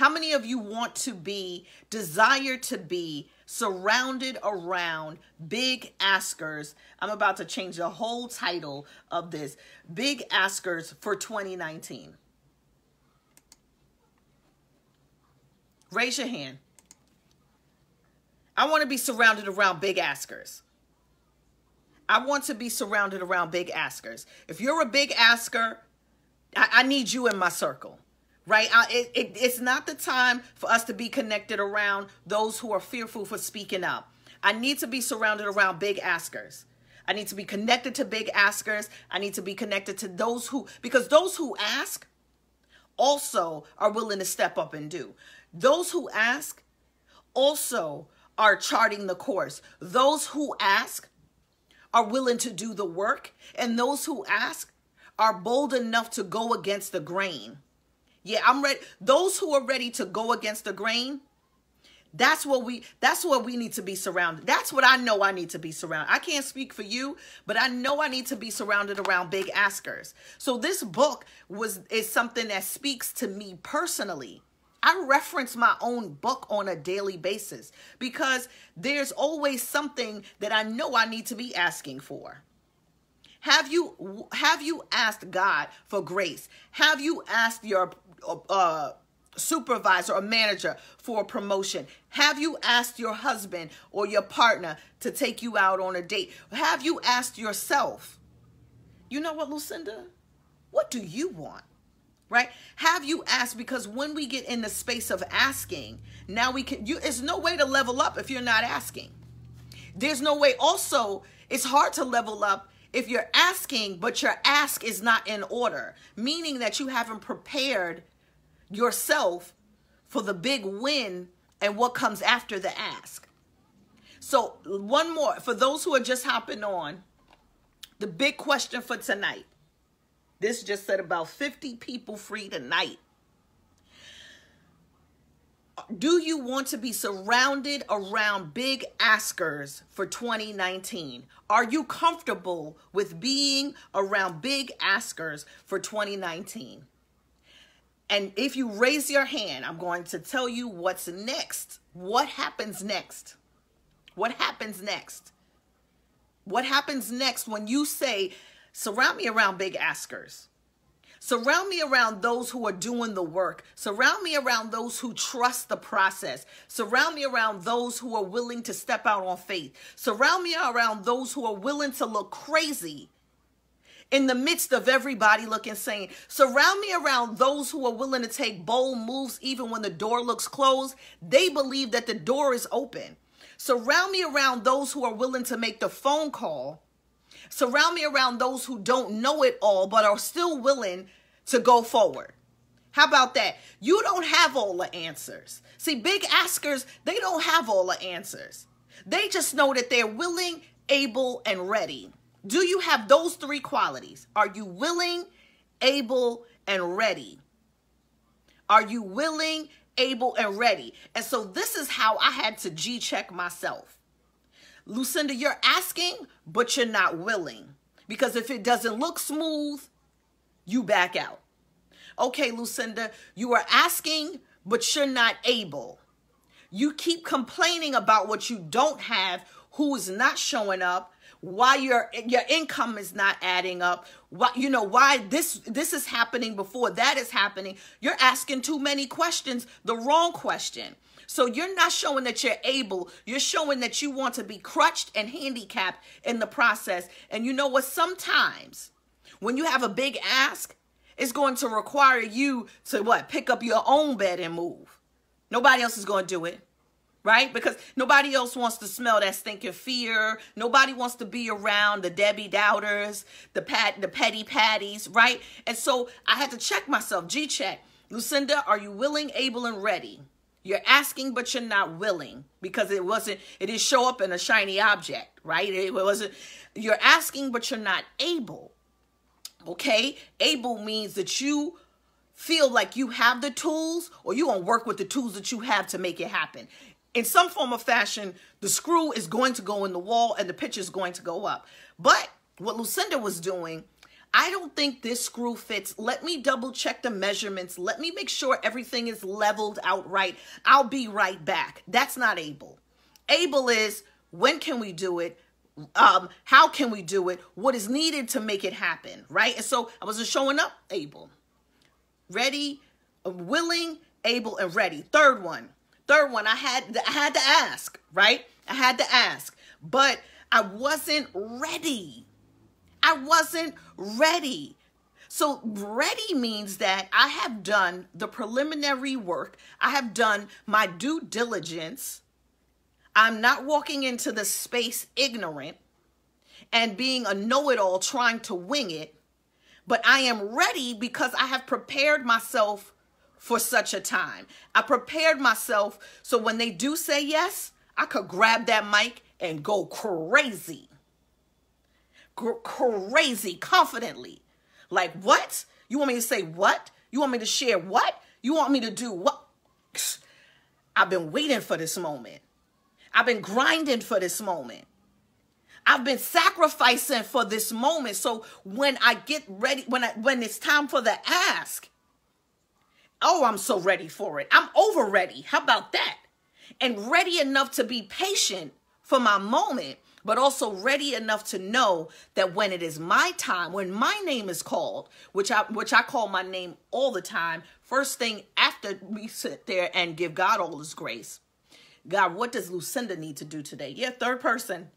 How many of you want to be, desire to be surrounded around big askers? I'm about to change the whole title of this Big Askers for 2019. Raise your hand. I want to be surrounded around big askers. I want to be surrounded around big askers. If you're a big asker, I, I need you in my circle, right? I, it, it, it's not the time for us to be connected around those who are fearful for speaking up. I need to be surrounded around big askers. I need to be connected to big askers. I need to be connected to those who, because those who ask also are willing to step up and do. Those who ask also are charting the course. Those who ask are willing to do the work, and those who ask are bold enough to go against the grain. Yeah, I'm ready. Those who are ready to go against the grain, that's what we that's what we need to be surrounded. That's what I know I need to be surrounded. I can't speak for you, but I know I need to be surrounded around big askers. So this book was is something that speaks to me personally. I reference my own book on a daily basis because there's always something that I know I need to be asking for. Have you have you asked God for grace? Have you asked your uh, supervisor or manager for a promotion? Have you asked your husband or your partner to take you out on a date? Have you asked yourself? You know what, Lucinda? What do you want? right have you asked because when we get in the space of asking now we can you there's no way to level up if you're not asking there's no way also it's hard to level up if you're asking but your ask is not in order meaning that you haven't prepared yourself for the big win and what comes after the ask so one more for those who are just hopping on the big question for tonight this just said about 50 people free tonight. Do you want to be surrounded around big askers for 2019? Are you comfortable with being around big askers for 2019? And if you raise your hand, I'm going to tell you what's next. What happens next? What happens next? What happens next when you say, Surround me around big askers. Surround me around those who are doing the work. Surround me around those who trust the process. Surround me around those who are willing to step out on faith. Surround me around those who are willing to look crazy in the midst of everybody looking sane. Surround me around those who are willing to take bold moves even when the door looks closed. They believe that the door is open. Surround me around those who are willing to make the phone call Surround me around those who don't know it all, but are still willing to go forward. How about that? You don't have all the answers. See, big askers, they don't have all the answers. They just know that they're willing, able, and ready. Do you have those three qualities? Are you willing, able, and ready? Are you willing, able, and ready? And so this is how I had to G check myself. Lucinda, you're asking, but you're not willing. Because if it doesn't look smooth, you back out. Okay, Lucinda, you are asking, but you're not able. You keep complaining about what you don't have, who is not showing up, why your your income is not adding up, why you know why this this is happening before that is happening. You're asking too many questions, the wrong question. So you're not showing that you're able. You're showing that you want to be crutched and handicapped in the process. And you know what? Sometimes when you have a big ask, it's going to require you to what? Pick up your own bed and move. Nobody else is going to do it right? Because nobody else wants to smell that stinking fear. Nobody wants to be around the Debbie Doubters, the pat, the petty patties, right? And so I had to check myself. G check, Lucinda, are you willing, able, and ready? You're asking, but you're not willing because it wasn't, it didn't show up in a shiny object, right? It wasn't, you're asking, but you're not able. Okay? Able means that you feel like you have the tools or you're going to work with the tools that you have to make it happen. In some form of fashion, the screw is going to go in the wall and the pitch is going to go up. But what Lucinda was doing, I don't think this screw fits. Let me double check the measurements. Let me make sure everything is leveled out right. I'll be right back. That's not able. Able is when can we do it? Um, how can we do it? What is needed to make it happen, right? And so I wasn't showing up, able, ready, willing, able, and ready. Third one, third one, I had I had to ask, right? I had to ask, but I wasn't ready. I wasn't ready. So, ready means that I have done the preliminary work, I have done my due diligence. I'm not walking into the space ignorant and being a know it all trying to wing it, but I am ready because I have prepared myself for such a time. I prepared myself so when they do say yes, I could grab that mic and go crazy crazy confidently. Like, what? You want me to say what? You want me to share what? You want me to do what? I've been waiting for this moment. I've been grinding for this moment. I've been sacrificing for this moment. So when I get ready, when I when it's time for the ask, oh, I'm so ready for it. I'm over ready. How about that? And ready enough to be patient for my moment but also ready enough to know that when it is my time, when my name is called, which I which I call my name all the time, first thing after we sit there and give God all his grace. God, what does Lucinda need to do today? Yeah, third person.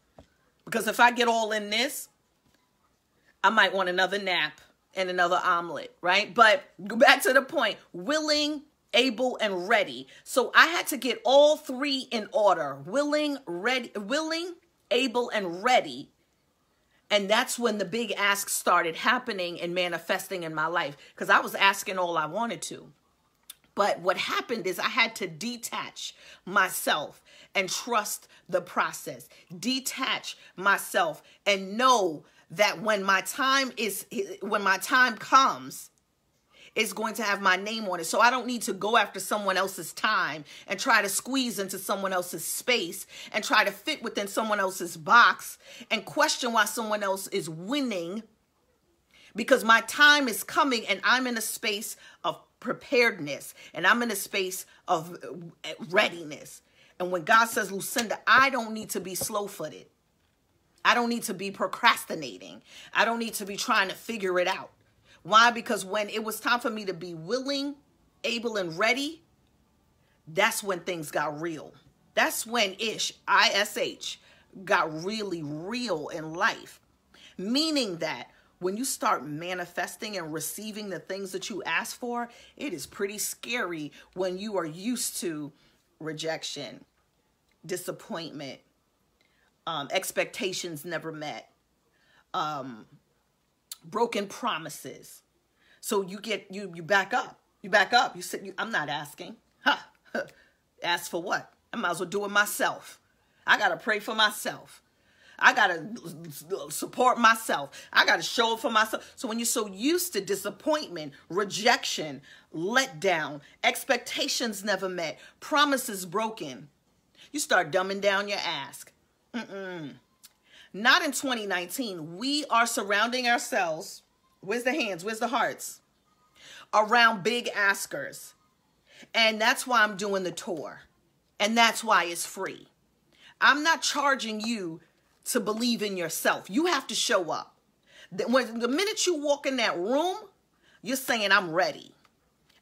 Because if I get all in this, I might want another nap and another omelet, right? But back to the point, willing, able and ready. So I had to get all three in order. Willing, ready, willing, able, and ready. And that's when the big ask started happening and manifesting in my life because I was asking all I wanted to. But what happened is I had to detach myself and trust the process, detach myself and know that when my time is, when my time comes, is going to have my name on it. So I don't need to go after someone else's time and try to squeeze into someone else's space and try to fit within someone else's box and question why someone else is winning because my time is coming and I'm in a space of preparedness and I'm in a space of readiness. And when God says, Lucinda, I don't need to be slow footed. I don't need to be procrastinating. I don't need to be trying to figure it out. Why? Because when it was time for me to be willing, able, and ready, that's when things got real. That's when ish, ISH, got really real in life. Meaning that when you start manifesting and receiving the things that you ask for, it is pretty scary when you are used to rejection, disappointment, um, expectations never met, um, broken promises. So you get you you back up. You back up. You said I'm not asking. Huh. Ask for what? I might as well do it myself. I gotta pray for myself. I gotta support myself. I gotta show up for myself. So when you're so used to disappointment, rejection, letdown, expectations never met, promises broken, you start dumbing down your ask. Mm-mm. Not in 2019. We are surrounding ourselves. Where's the hands? Where's the hearts? Around big askers. And that's why I'm doing the tour. And that's why it's free. I'm not charging you to believe in yourself. You have to show up. When the minute you walk in that room, you're saying, I'm ready.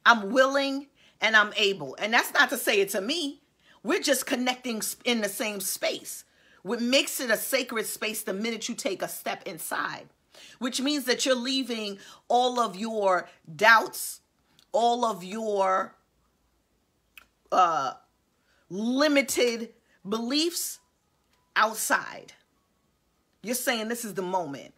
I'm willing and I'm able. And that's not to say it to me. We're just connecting in the same space. What makes it a sacred space the minute you take a step inside, which means that you're leaving all of your doubts, all of your uh, limited beliefs outside. You're saying this is the moment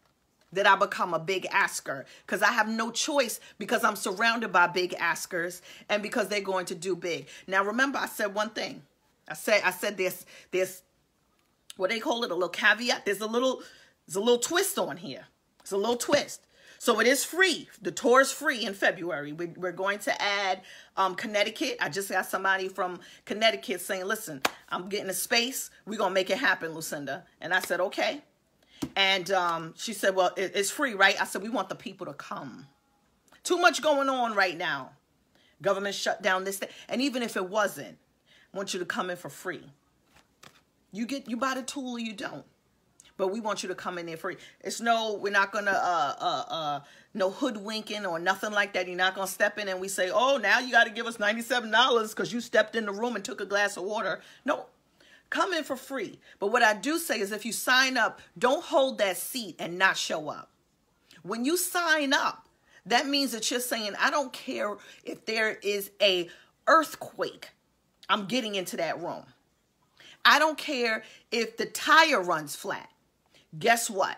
that I become a big asker because I have no choice because I'm surrounded by big askers and because they're going to do big. Now remember I said one thing. I said I said there's there's what they call it, a little caveat. There's a little, there's a little twist on here. It's a little twist. So it is free. The tour is free in February. We, are going to add um, Connecticut. I just got somebody from Connecticut saying, listen, I'm getting a space. We're going to make it happen, Lucinda. And I said, okay. And um, she said, well, it, it's free, right? I said, we want the people to come. Too much going on right now. Government shut down this thing. And even if it wasn't, I want you to come in for free. You get you buy the tool or you don't. But we want you to come in there free. It's no, we're not gonna uh uh uh no hoodwinking or nothing like that. You're not gonna step in and we say, oh, now you gotta give us $97 because you stepped in the room and took a glass of water. No, come in for free. But what I do say is if you sign up, don't hold that seat and not show up. When you sign up, that means that you're saying, I don't care if there is a earthquake. I'm getting into that room. I don't care if the tire runs flat. Guess what?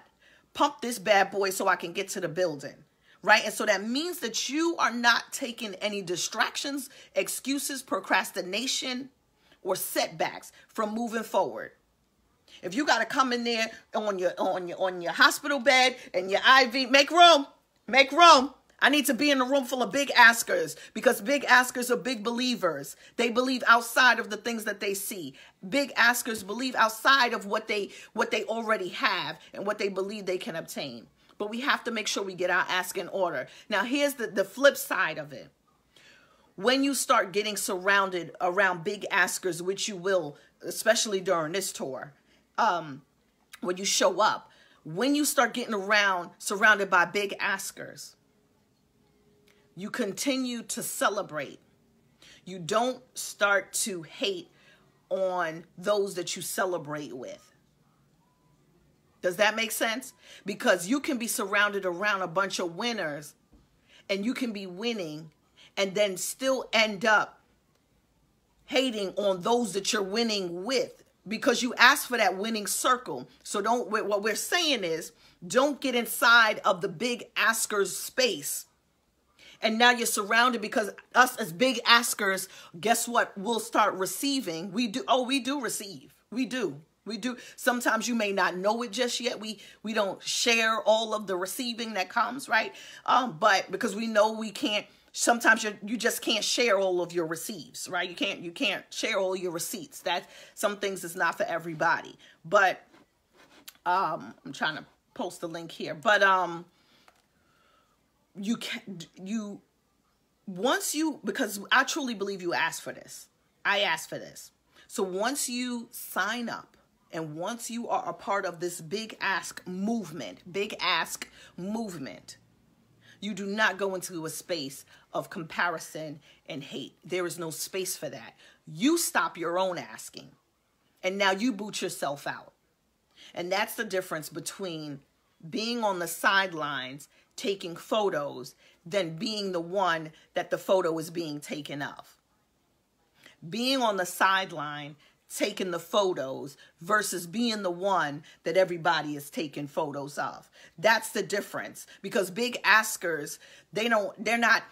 Pump this bad boy so I can get to the building. Right? And so that means that you are not taking any distractions, excuses, procrastination, or setbacks from moving forward. If you got to come in there on your on your on your hospital bed and your IV, make room. Make room. I need to be in a room full of big askers because big askers are big believers. They believe outside of the things that they see. Big askers believe outside of what they what they already have and what they believe they can obtain. But we have to make sure we get our ask in order. Now here's the, the flip side of it. When you start getting surrounded around big askers, which you will, especially during this tour, um, when you show up, when you start getting around surrounded by big askers, you continue to celebrate. You don't start to hate on those that you celebrate with. Does that make sense? Because you can be surrounded around a bunch of winners and you can be winning and then still end up hating on those that you're winning with because you asked for that winning circle. So don't what we're saying is don't get inside of the big askers space and now you're surrounded because us as big askers guess what we'll start receiving? We do oh we do receive. We do. We do. Sometimes you may not know it just yet. We we don't share all of the receiving that comes right? Um but because we know we can't sometimes you you just can't share all of your receives right? You can't you can't share all your receipts. That some things is not for everybody. But um i'm trying to post the link here. But um you can you once you because I truly believe you asked for this. I asked for this. So once you sign up and once you are a part of this big ask movement, big ask movement, you do not go into a space of comparison and hate. There is no space for that. You stop your own asking. And now you boot yourself out. And that's the difference between being on the sidelines taking photos than being the one that the photo is being taken of. Being on the sideline taking the photos versus being the one that everybody is taking photos of. That's the difference because big askers, they don't they're not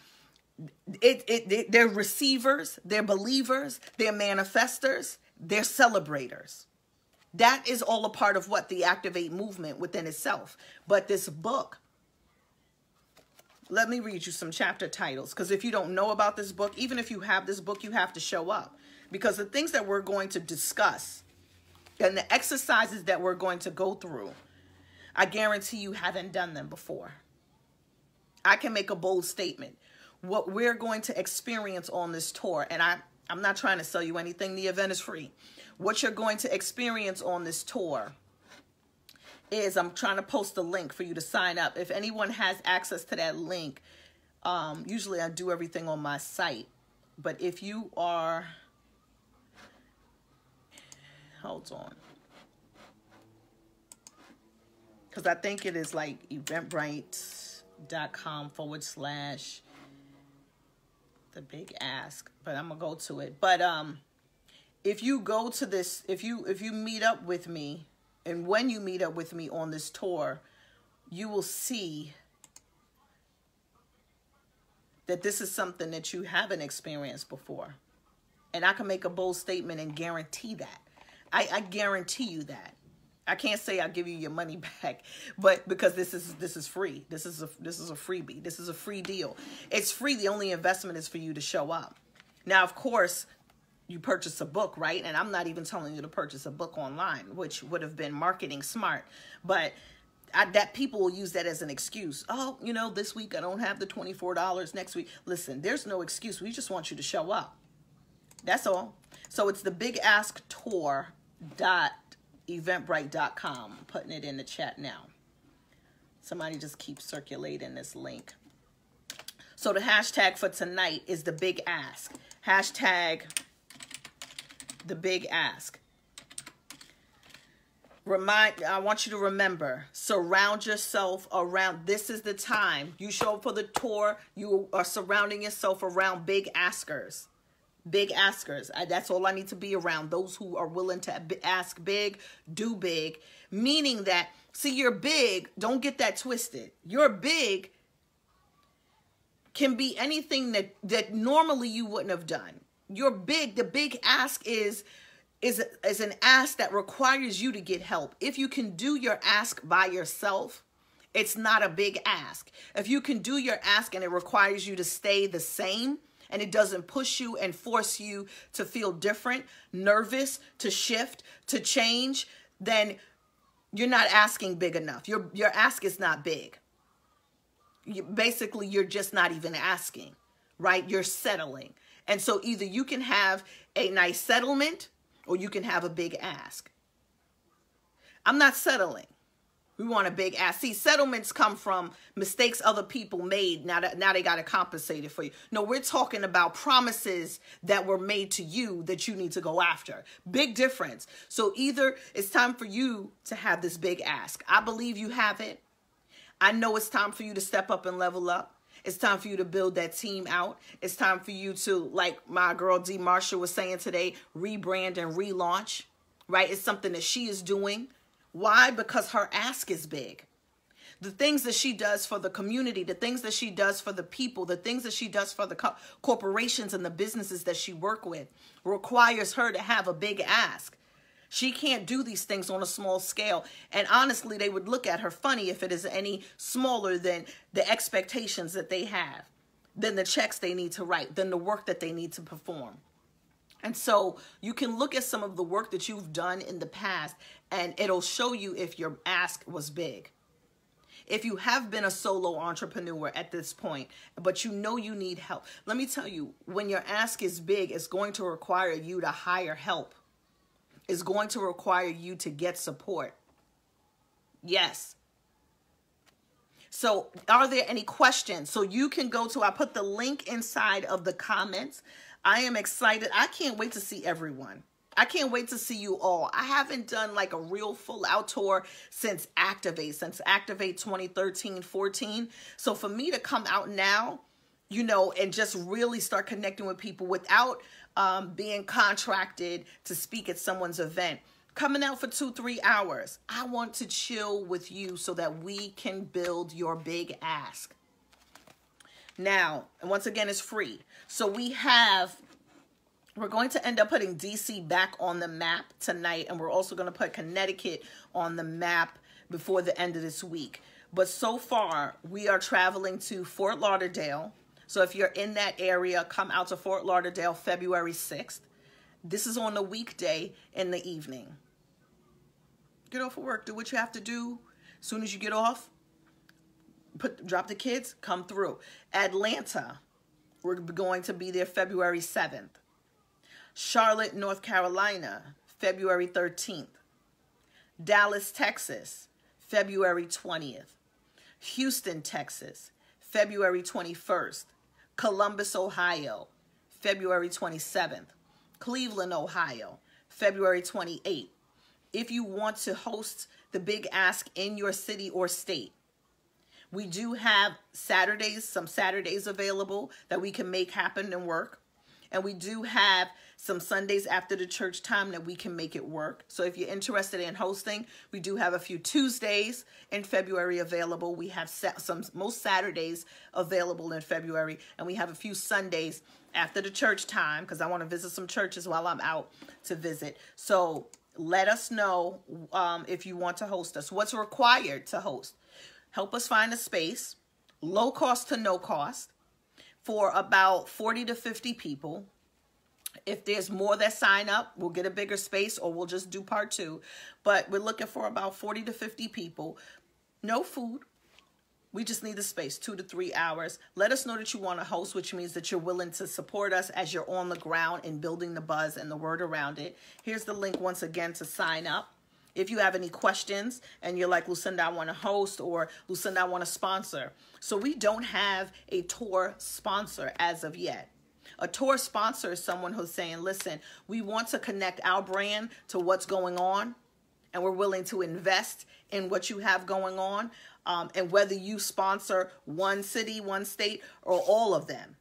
it, it, they're receivers, they're believers, they're manifestors, they're celebrators. That is all a part of what the Activate movement within itself. But this book let me read you some chapter titles because if you don't know about this book, even if you have this book, you have to show up because the things that we're going to discuss and the exercises that we're going to go through, I guarantee you haven't done them before. I can make a bold statement. What we're going to experience on this tour, and I, I'm not trying to sell you anything, the event is free. What you're going to experience on this tour is I'm trying to post a link for you to sign up. If anyone has access to that link, um, usually I do everything on my site. But if you are, hold on. Because I think it is like eventbrite.com forward slash the big ask. But I'm to go to it. But um, if you go to this, if you if you meet up with me, and when you meet up with me on this tour, you will see that this is something that you haven't experienced before. And I can make a bold statement and guarantee that. I, I guarantee you that. I can't say I'll give you your money back, but because this is this is free. This is a this is a freebie. This is a free deal. It's free. The only investment is for you to show up. Now, of course, you purchase a book, right? And I'm not even telling you to purchase a book online, which would have been marketing smart. But I, that people will use that as an excuse. Oh, you know, this week I don't have the $24. Next week, listen, there's no excuse. We just want you to show up. That's all. So it's the Big Ask Tour dot. I'm putting it in the chat now. Somebody just keep circulating this link. So the hashtag for tonight is the big ask. Hashtag the big ask. Remind, I want you to remember, surround yourself around, this is the time. You show up for the tour, you are surrounding yourself around big askers. Big askers. That's all I need to be around. Those who are willing to ask big, do big. Meaning that, see, you're big, don't get that twisted. You're big can be anything that, that normally you wouldn't have done. You're big, the big ask is is is an ask that requires you to get help. If you can do your ask by yourself, it's not a big ask. If you can do your ask and it requires you to stay the same and it doesn't push you and force you to feel different, nervous, to shift, to change, then you're not asking big enough. Your your ask is not big. You, basically, you're just not even asking, right? You're settling. And so either you can have a nice settlement or you can have a big ask. I'm not settling. We want a big ask. See, settlements come from mistakes other people made. Now that now they got to compensate it for you. No, we're talking about promises that were made to you that you need to go after. Big difference. So either it's time for you to have this big ask. I believe you have it. I know it's time for you to step up and level up. It's time for you to build that team out. It's time for you to, like my girl D. Marshall was saying today, rebrand and relaunch, right? It's something that she is doing. Why? Because her ask is big. The things that she does for the community, the things that she does for the people, the things that she does for the co corporations and the businesses that she work with requires her to have a big ask. She can't do these things on a small scale. And honestly, they would look at her funny if it is any smaller than the expectations that they have, than the checks they need to write, than the work that they need to perform. And so you can look at some of the work that you've done in the past and it'll show you if your ask was big. If you have been a solo entrepreneur at this point, but you know you need help, let me tell you, when your ask is big, it's going to require you to hire help is going to require you to get support. Yes. So are there any questions? So you can go to, I put the link inside of the comments. I am excited. I can't wait to see everyone. I can't wait to see you all. I haven't done like a real full out tour since Activate, since Activate 2013, 14. So for me to come out now, you know, and just really start connecting with people without um, being contracted to speak at someone's event, coming out for two, three hours. I want to chill with you so that we can build your big ask. Now, and once again, it's free. So we have, we're going to end up putting DC back on the map tonight, and we're also going to put Connecticut on the map before the end of this week. But so far, we are traveling to Fort Lauderdale, so if you're in that area, come out to Fort Lauderdale February 6th. This is on a weekday in the evening. Get off of work, do what you have to do. As soon as you get off, put drop the kids, come through. Atlanta, we're going to be there February 7th. Charlotte, North Carolina, February 13th. Dallas, Texas, February 20th. Houston, Texas, February 21st. Columbus, Ohio, February 27th. Cleveland, Ohio, February 28th. If you want to host the Big Ask in your city or state, we do have Saturdays, some Saturdays available that we can make happen and work. And we do have some Sundays after the church time that we can make it work. So if you're interested in hosting, we do have a few Tuesdays in February available. We have some most Saturdays available in February, and we have a few Sundays after the church time because I want to visit some churches while I'm out to visit. So let us know um, if you want to host us. What's required to host? Help us find a space, low cost to no cost, for about 40 to 50 people if there's more that sign up, we'll get a bigger space or we'll just do part two. But we're looking for about 40 to 50 people. No food. We just need the space, two to three hours. Let us know that you want to host, which means that you're willing to support us as you're on the ground and building the buzz and the word around it. Here's the link once again to sign up. If you have any questions and you're like, Lucinda, I want to host or Lucinda, I want to sponsor. So we don't have a tour sponsor as of yet. A tour sponsor is someone who's saying, listen, we want to connect our brand to what's going on and we're willing to invest in what you have going on. Um, and whether you sponsor one city, one state, or all of them.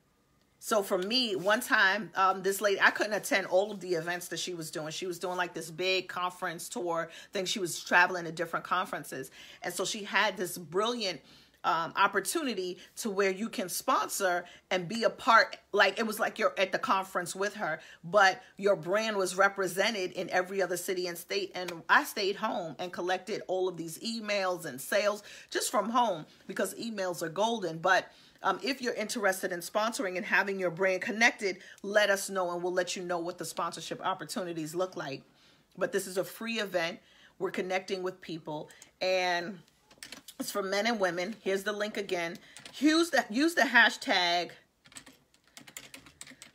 So for me, one time, um, this lady, I couldn't attend all of the events that she was doing. She was doing like this big conference tour thing. She was traveling to different conferences. And so she had this brilliant um, opportunity to where you can sponsor and be a part like it was like you're at the conference with her but your brand was represented in every other city and state. And i stayed home and collected all of these emails and sales just from home because emails are golden. But um, if you're interested in sponsoring and having your brand connected let us know and we'll let you know what the sponsorship opportunities look like. But this is a free event. We're connecting with people. And it's for men and women. Here's the link again. Use the, use the hashtag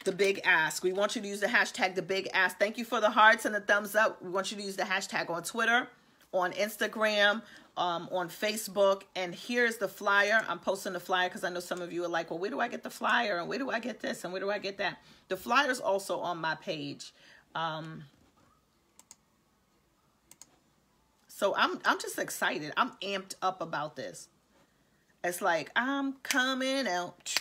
the big ask. We want you to use the hashtag the big ask. Thank you for the hearts and the thumbs up. We want you to use the hashtag on Twitter, on Instagram, um, on Facebook. And here's the flyer. I'm posting the flyer because I know some of you are like, well, where do I get the flyer? And where do I get this? And where do I get that? The flyer is also on my page. Um, So I'm I'm just excited. I'm amped up about this. It's like I'm coming out.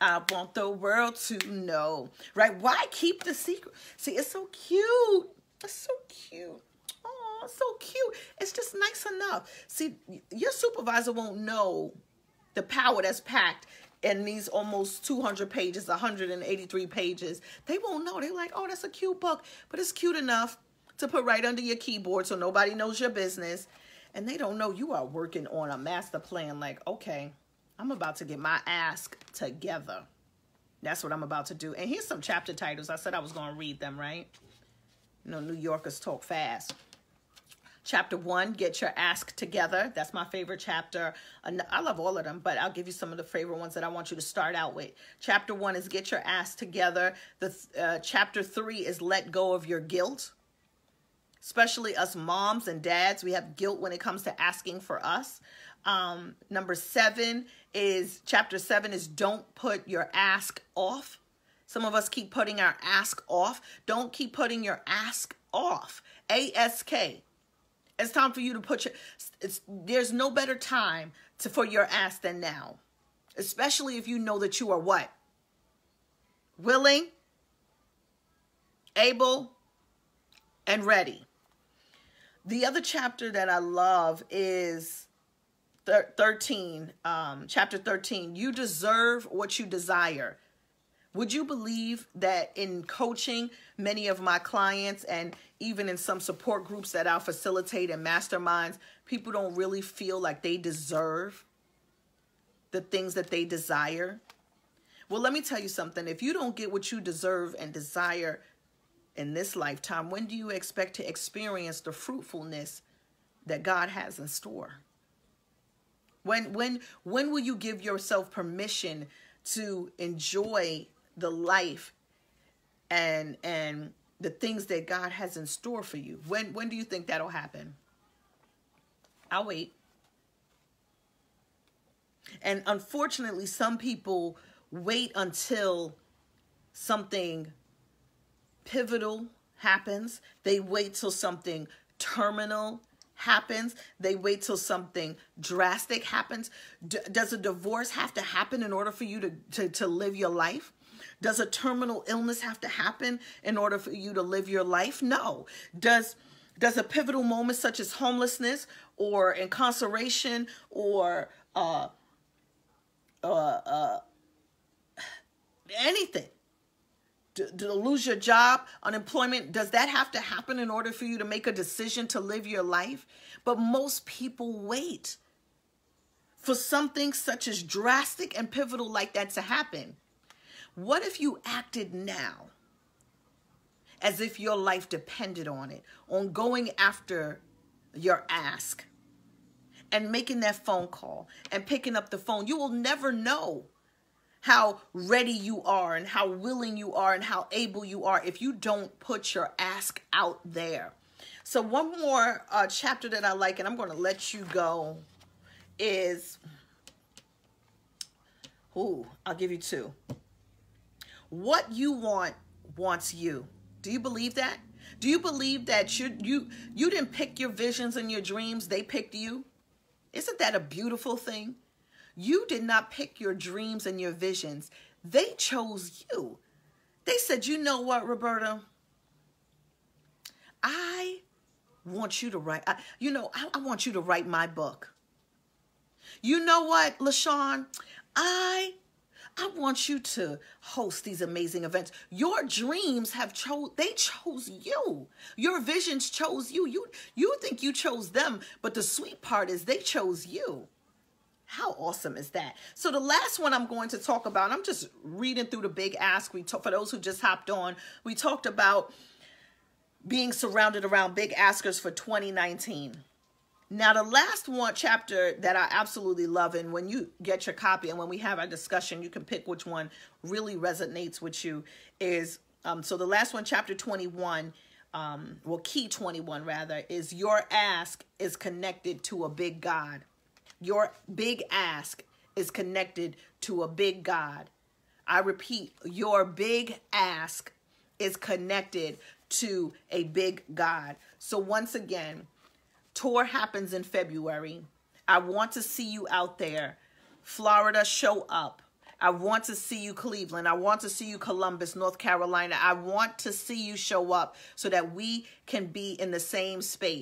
I want the world to know. Right? Why keep the secret? See, it's so cute. It's so cute. Oh, so cute. It's just nice enough. See, your supervisor won't know the power that's packed in these almost 200 pages, 183 pages. They won't know. They're like, oh, that's a cute book, but it's cute enough to put right under your keyboard so nobody knows your business. And they don't know you are working on a master plan like, okay, I'm about to get my ask together. That's what I'm about to do. And here's some chapter titles. I said I was going to read them, right? You know, New Yorkers talk fast. Chapter one, get your ask together. That's my favorite chapter. I love all of them, but I'll give you some of the favorite ones that I want you to start out with. Chapter one is get your ask together. The uh, chapter three is let go of your guilt especially us moms and dads. We have guilt when it comes to asking for us. Um, number seven is chapter seven is don't put your ask off. Some of us keep putting our ask off. Don't keep putting your ask off. ASK. It's time for you to put your, it's, there's no better time to, for your ask than now. Especially if you know that you are what? Willing, able, and ready. The other chapter that I love is 13, um, chapter 13. You deserve what you desire. Would you believe that in coaching many of my clients and even in some support groups that I'll facilitate and masterminds, people don't really feel like they deserve the things that they desire? Well, let me tell you something. If you don't get what you deserve and desire, in this lifetime, when do you expect to experience the fruitfulness that God has in store? When when when will you give yourself permission to enjoy the life and and the things that God has in store for you? When when do you think that'll happen? I'll wait. And unfortunately, some people wait until something pivotal happens. They wait till something terminal happens. They wait till something drastic happens. D does a divorce have to happen in order for you to, to, to live your life? Does a terminal illness have to happen in order for you to live your life? No. Does does a pivotal moment such as homelessness or incarceration or uh, uh, uh, anything to, to lose your job, unemployment, does that have to happen in order for you to make a decision to live your life? But most people wait for something such as drastic and pivotal like that to happen. What if you acted now? as if your life depended on it, on going after your ask and making that phone call and picking up the phone. You will never know how ready you are and how willing you are and how able you are if you don't put your ask out there. So, one more uh, chapter that I like, and I'm going to let you go, is, ooh, I'll give you two. What you want wants you. Do you believe that? Do you believe that you you you didn't pick your visions and your dreams, they picked you? Isn't that a beautiful thing? You did not pick your dreams and your visions. They chose you. They said, "You know what, Roberta? I want you to write I, you know, I, I want you to write my book. You know what, LaShawn? I I want you to host these amazing events. Your dreams have chose they chose you. Your visions chose you. You you think you chose them, but the sweet part is they chose you. How awesome is that? So the last one I'm going to talk about, I'm just reading through the big ask. We talk, for those who just hopped on, we talked about being surrounded around big askers for 2019. Now, the last one chapter that I absolutely love, and when you get your copy and when we have our discussion, you can pick which one really resonates with you, is um, so the last one, chapter 21, um, well, key 21 rather, is your ask is connected to a big God. Your big ask is connected to a big God. I repeat, your big ask is connected to a big God. So once again, Tour happens in February. I want to see you out there. Florida, show up. I want to see you, Cleveland. I want to see you, Columbus, North Carolina. I want to see you show up so that we can be in the same space.